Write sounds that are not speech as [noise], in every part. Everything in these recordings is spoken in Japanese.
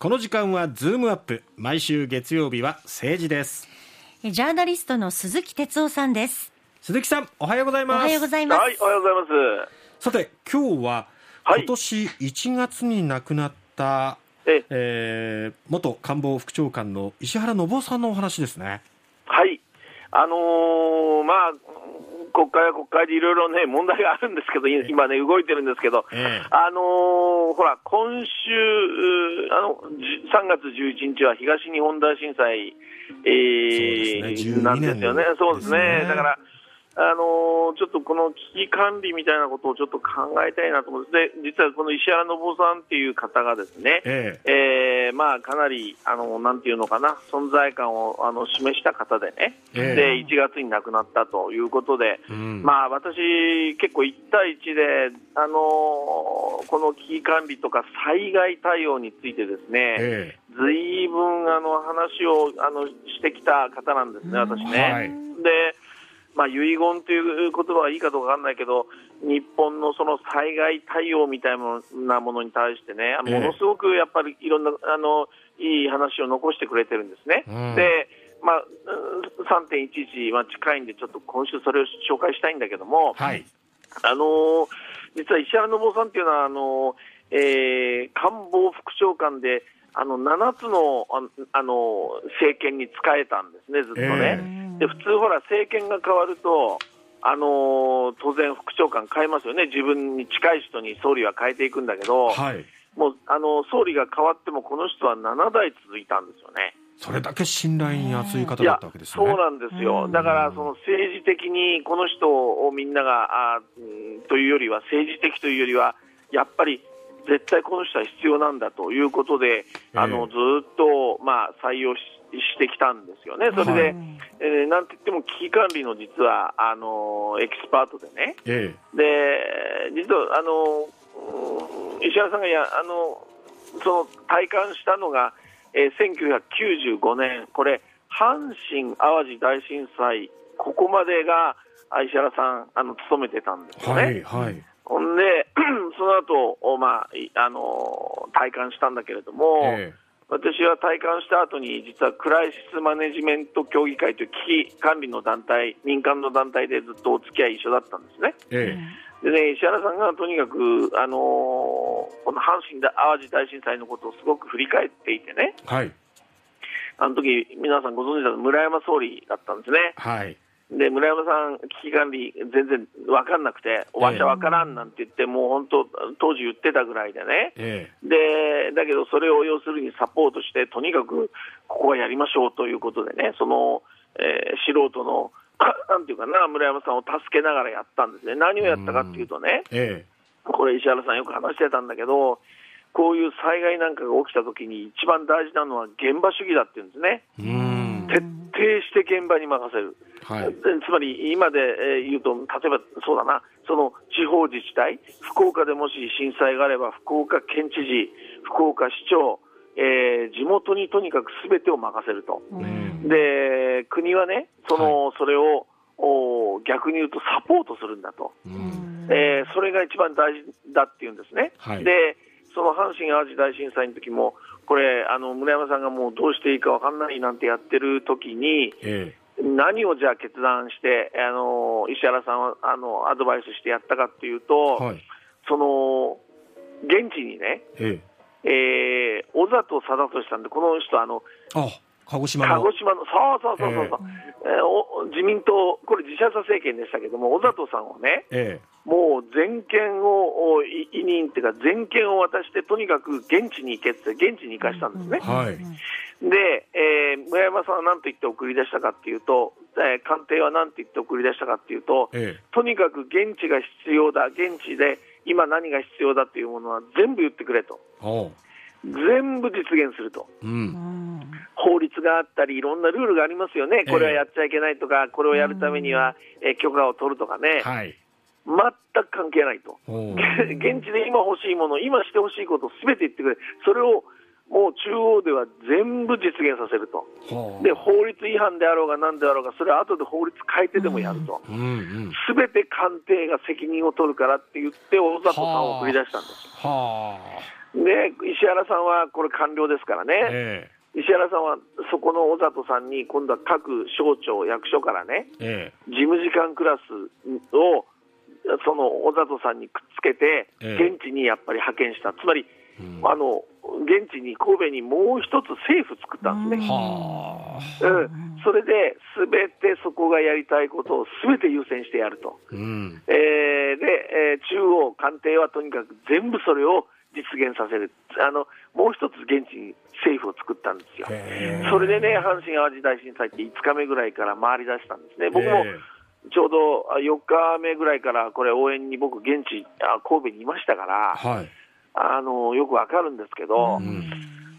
この時間はズームアップ。毎週月曜日は政治です。ジャーナリストの鈴木哲夫さんです。鈴木さんおはようございます。おはようございます。はい、おはようございます。さて今日ははい。今年1月に亡くなった、え、え。ー元官房副長官の石原信雄さんのお話ですね。はい。あのーまあ、国会は国会でいろいろね、問題があるんですけど、い今ね、動いてるんですけど、ええあのーほら、今週、うあの、じ3月11日は東日本大震災、えそうですね12ーなんですよね。そう。ですねだから、あのーちょっとこの危機管理みたいなことをちょっと考えたいなと思って、で、実はこの石原信夫さんっていう方がですね、ええ。ーまあ、かなり、あの、なんていうのかな、存在感をあの示した方でね、ええ。で、1月に亡くなったということで、うん。まあ、私、結構1対1で、あのこの危機管理とか災害対応についてですね、えずいぶんあの話をあのしてきた方なんですね、私ね。はい。で、まあ、遺言という言葉がいいかどうかわかんないけど、日本のその災害対応みたいなものに対してね、ええものすごくやっぱりいろんなあのいい話を残してくれてるんですね。うんでまあ、うん3.11、まあ、近いんで、ちょっと今週それを紹介したいんだけども、はいあのー実は石原信夫さんっていうのは、あのーえー官房副長官で、あの7つのああの政権に仕えたんですね、ずっとね。で普通、ほら、政権が変わると、あのー当然、副長官変えますよね、自分に近い人に総理は変えていくんだけど、はい。もうあの総理が変わっても、この人は7代続いたんですよね。それだけ信頼に厚い方だったわけですね。そうなんですよ、だからその政治的にこの人をみんながあというよりは、政治的というよりは、やっぱり絶対この人は必要なんだということで、あのずーっと、まあ、採用ししてきたんですよね、それで、はいえーなんて言っても危機管理の実はあのエキスパートでね、えで実はあのうん石原さんがやあのその体感したのが、えー1995年、これ、阪神・淡路大震災、ここまでがあ石原さん、あの勤めてたんですえよね。はいはいほんで、[clears throat] その後、おまあいあの体感したんだけれども、え私は体感した後に、実はクライシスマネジメント協議会という危機管理の団体、民間の団体でずっとお付き合い一緒だったんですね。ええ。でね、石原さんがとにかく、あのーこの阪神・淡路大震災のことをすごく振り返っていてね、えはい。あの時皆さんご存知だと村山総理だったんですね。はいで、村山さん、危機管理全然分かんなくて、わしゃ分からんなんて言って、もう本当、当時言ってたぐらいでね。えで、だけどそれを要するにサポートして、とにかくここはやりましょうということでね、その、えー素人の、[coughs] なんていうかな、村山さんを助けながらやったんですね。何をやったかっていうとね、ええこれ石原さんよく話してたんだけど、こういう災害なんかが起きた時に一番大事なのは現場主義だっていうんですね。えうん徹底して現場に任せる。はいでつまり今でえー言うと、例えばそうだな、その地方自治体、福岡でもし震災があれば、福岡県知事、福岡市長、えー地元にとにかくすべてを任せると。うんで、国はね、その、それをお逆に言うとサポートするんだと。うんえーそれが一番大事だっていうんですね。はいで、その阪神・淡路大震災の時も、これ、あの村山さんがもうどうしていいか分かんないなんてやってる時に、え何をじゃあ決断して、あの石原さんはあのアドバイスしてやったかっていうと、えはい。その現地にね、ええ。えー、小里貞俊さんで、この人、あのあ鹿児島の。鹿児島の、そうそうそうそうそう、えーお自民党、これ、自社さ政権でしたけども、小里さんをね、えもう全権を委任っていうか、全権を渡して、とにかく現地に行けって、現地に行かしたんですねえ。はいで、えー村山さんは何と言って送り出したかっていうと、えー官邸は何と言って送り出したかっていうと、ええとにかく現地が必要だ、現地で今何が必要だっていうものは全部言ってくれと。全部実現すると。うん法律があったり、いろんなルールがありますよね。これはやっちゃいけないとか、これをやるためには、えー許可を取るとかね。はい全く関係ないと。現地で今欲しいもの、今してほしいことをすべて言ってくれ。それをもう中央では全部実現させると。はあで、法律違反であろうが何であろうが、それは後で法律変えてでもやると。うんうんすべて官邸が責任を取るからって言って、大里さんを送り出したんです。はで、石原さんはこれ官僚ですからね。え石原さんはそこの小里さんに今度は各省庁、役所からね、ええ事務次官クラスをその小里さんにくっつけて、ええ。現地にやっぱり派遣した、つまり、うん。あの現地に神戸にもう一つ政府作ったんですね。はあ。うん、それで、すべてそこがやりたいことをすべて優先してやると、うん。えーで、えー中央、官邸はとにかく全部それを実現させる、あのもう一つ現地に政府を作ったんですよ。それでね、阪神・淡路大震災って5日目ぐらいから回り出したんですね、僕もえちょうどあ4日目ぐらいから、これ、応援に僕、現地、あ神戸にいましたから、はい。あのよくわかるんですけど、うん。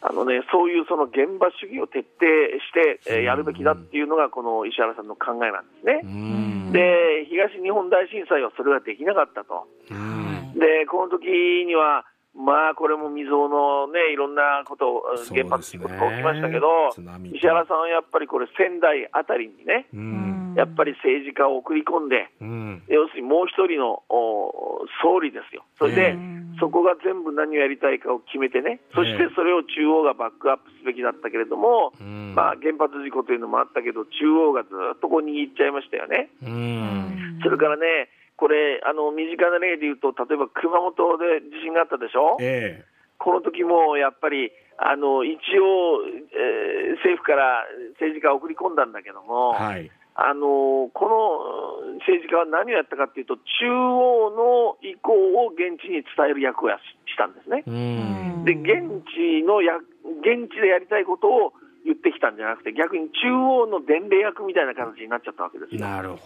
あのね、そういうその現場主義を徹底して、えーやるべきだっていうのが、この石原さんの考えなんですねう。ん。で、東日本大震災はそれができなかったと。うん。で、この時には、まあ、これも未曾有のね、いろんなこと、原発っていうことが起きましたけど、津波と石原さんはやっぱりこれ、仙台あたりにね、うん。やっぱり政治家を送り込んで、うん。要するにもう一人のお総理ですよ、それで、そこが全部何をやりたいかを決めてね、そしてそれを中央がバックアップすべきだったけれども、うんまあ、原発事故というのもあったけど、中央がずっとこう握っちゃいましたよね。うん。それからね、これ、あの身近な例で言うと、例えば熊本で地震があったでしょ、えこの時もやっぱり、あの一応、えー政府から政治家を送り込んだんだけどえも、はい。あのこの政治家は何をやったかというと、中央の意向を現地に伝える役をやししたんですね。うん。で、現地のや、現地でやりたいことを言ってきたんじゃなくて、逆に中央の伝令役みたいな形になっちゃったわけですよ。なるほど。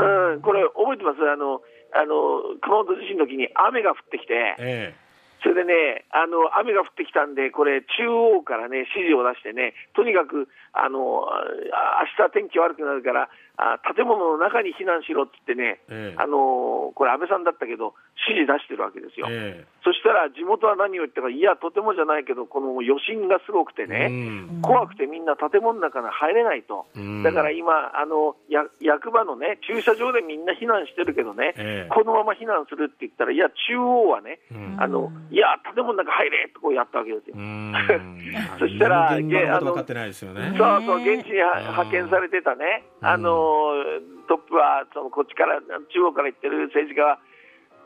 うん、これ、覚えてます？あの、あの、熊本地震の時に雨が降ってきて、えそれでね、あの、雨が降ってきたんで、これ、中央からね、指示を出してね、とにかく、あの、あ明日天気悪くなるから、あ建物の中に避難しろって言ってね、ええ。あの、これ安倍さんだったけど、指示出してるわけですよ。ええ。そしたら、地元は何を言ったか、いや、とてもじゃないけど、この余震がすごくてえね、うん。怖くてみんな建物の中に入れないと。うん。だから今、あのや役場のね、駐車場でみんな避難してるけどね、ええ。このまま避難するって言ったら、いや、中央はね、うん。あのいや、建物の中入れとこうやったわけですよ。うん [laughs] そしたら現場の。そうそう、現地には派遣されてたね、うんあのトップはそのこっちから、中央から行ってる政治家は、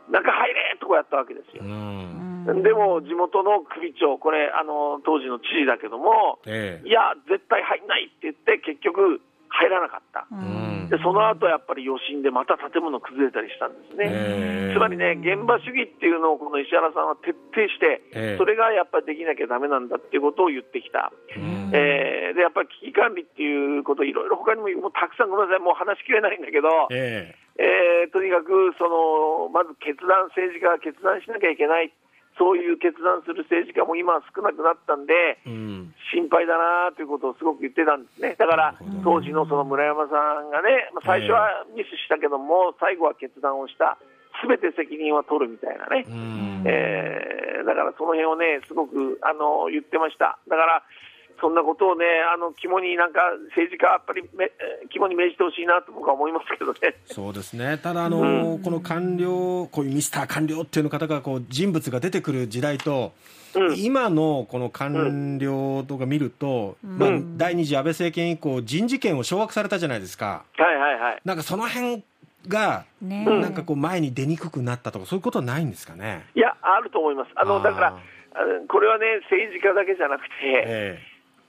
中入れとこうやったわけですよう。ん。でも地元の首長、これ、あの当時の知事だけども、ええいや、絶対入んないって言って、結局、入らなかった。うん。でその後やっぱり余震でまた建物崩れたりしたんですね。ええ。つまりね、現場主義っていうのをこの石原さんは徹底して、ええ。それがやっぱりできなきゃだめなんだっていうことを言ってきた。うん。えーでやっぱり危機管理っていうこと、いろいろ他にももうたくさん、ごめんなさい、もう話しきれないんだけど、ええ。ーとにかくそのまず決断、政治家が決断しなきゃいけない、そういう決断する政治家も今は少なくなったんで、えうん。心配だなということをすごく言ってたんですね、だから当時のその村山さんがね、まあ最初はミスしたけども、最後は決断をした、すべて責任は取るみたいなね、うん。えーだからその辺をね、すごくあの言ってました。だからそんなことをね、あの肝になんか政治家はやっぱりめえー肝に銘じてほしいなと僕は思いますけどね。そうですね、ただ、あのこの官僚、こういうミスター官僚っていうの方がこう人物が出てくる時代と、うん今のこの官僚とか見ると、まあ、第二次安倍政権以降、人事権を掌握されたじゃないですか、はいはいはい。なんかその辺が、ねなんかこう、前に出にくくなったとか、そういうことはないんですかね？いや、あると思います。あのだからこれはね、政治家だけじゃなくて、え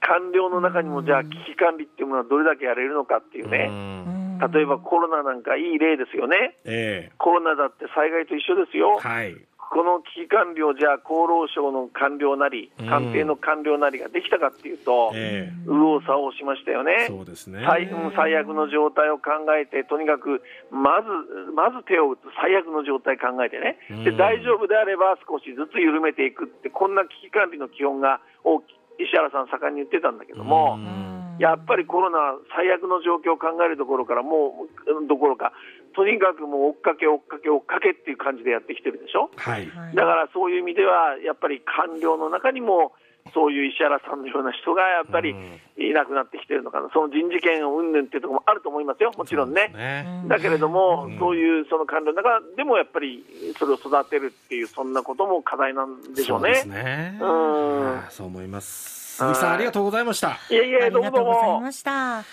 官僚の中にもじゃあ危機管理っていうものはどれだけやれるのかっていうえね。うん例えばコロナなんかいい例ですよね。えコロナだって災害と一緒ですよえ。はい、この危機管理をじゃあ厚労省の官僚なり、うん官邸の官僚なりができたかっていうと、え右往左往しましたよね。そうですね。最うん最悪の状態を考えて、とにかくまずまず手を打つ、最悪の状態考えてね、でうん大丈夫であれば少しずつ緩めていくって、こんな危機管理の基本が大き石原さん、盛んに言ってたんだけども、うん。やっぱりコロナ、最悪の状況を考えるところから、もううんどころか、とにかくもう追っかけ、追っかけ、追っかけっていう感じでやってきてるでしょ？はい、だからそういう意味では、やっぱり官僚の中にも、そういう石原さんのような人がやっぱりいなくなってきてるのかな、その人事権を云々っていうところもあると思いますよ、もちろんね。ねだけれども、そういうその官僚の中でもやっぱりそれを育てるっていう、そんなことも課題なんでしょうね。そうですね。うんああそう思います。鈴木さん、ありがとうございました。いえいえ、どうもどうがとうございも。ました。は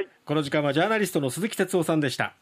い。この時間はジャーナリストの鈴木哲夫さんでした。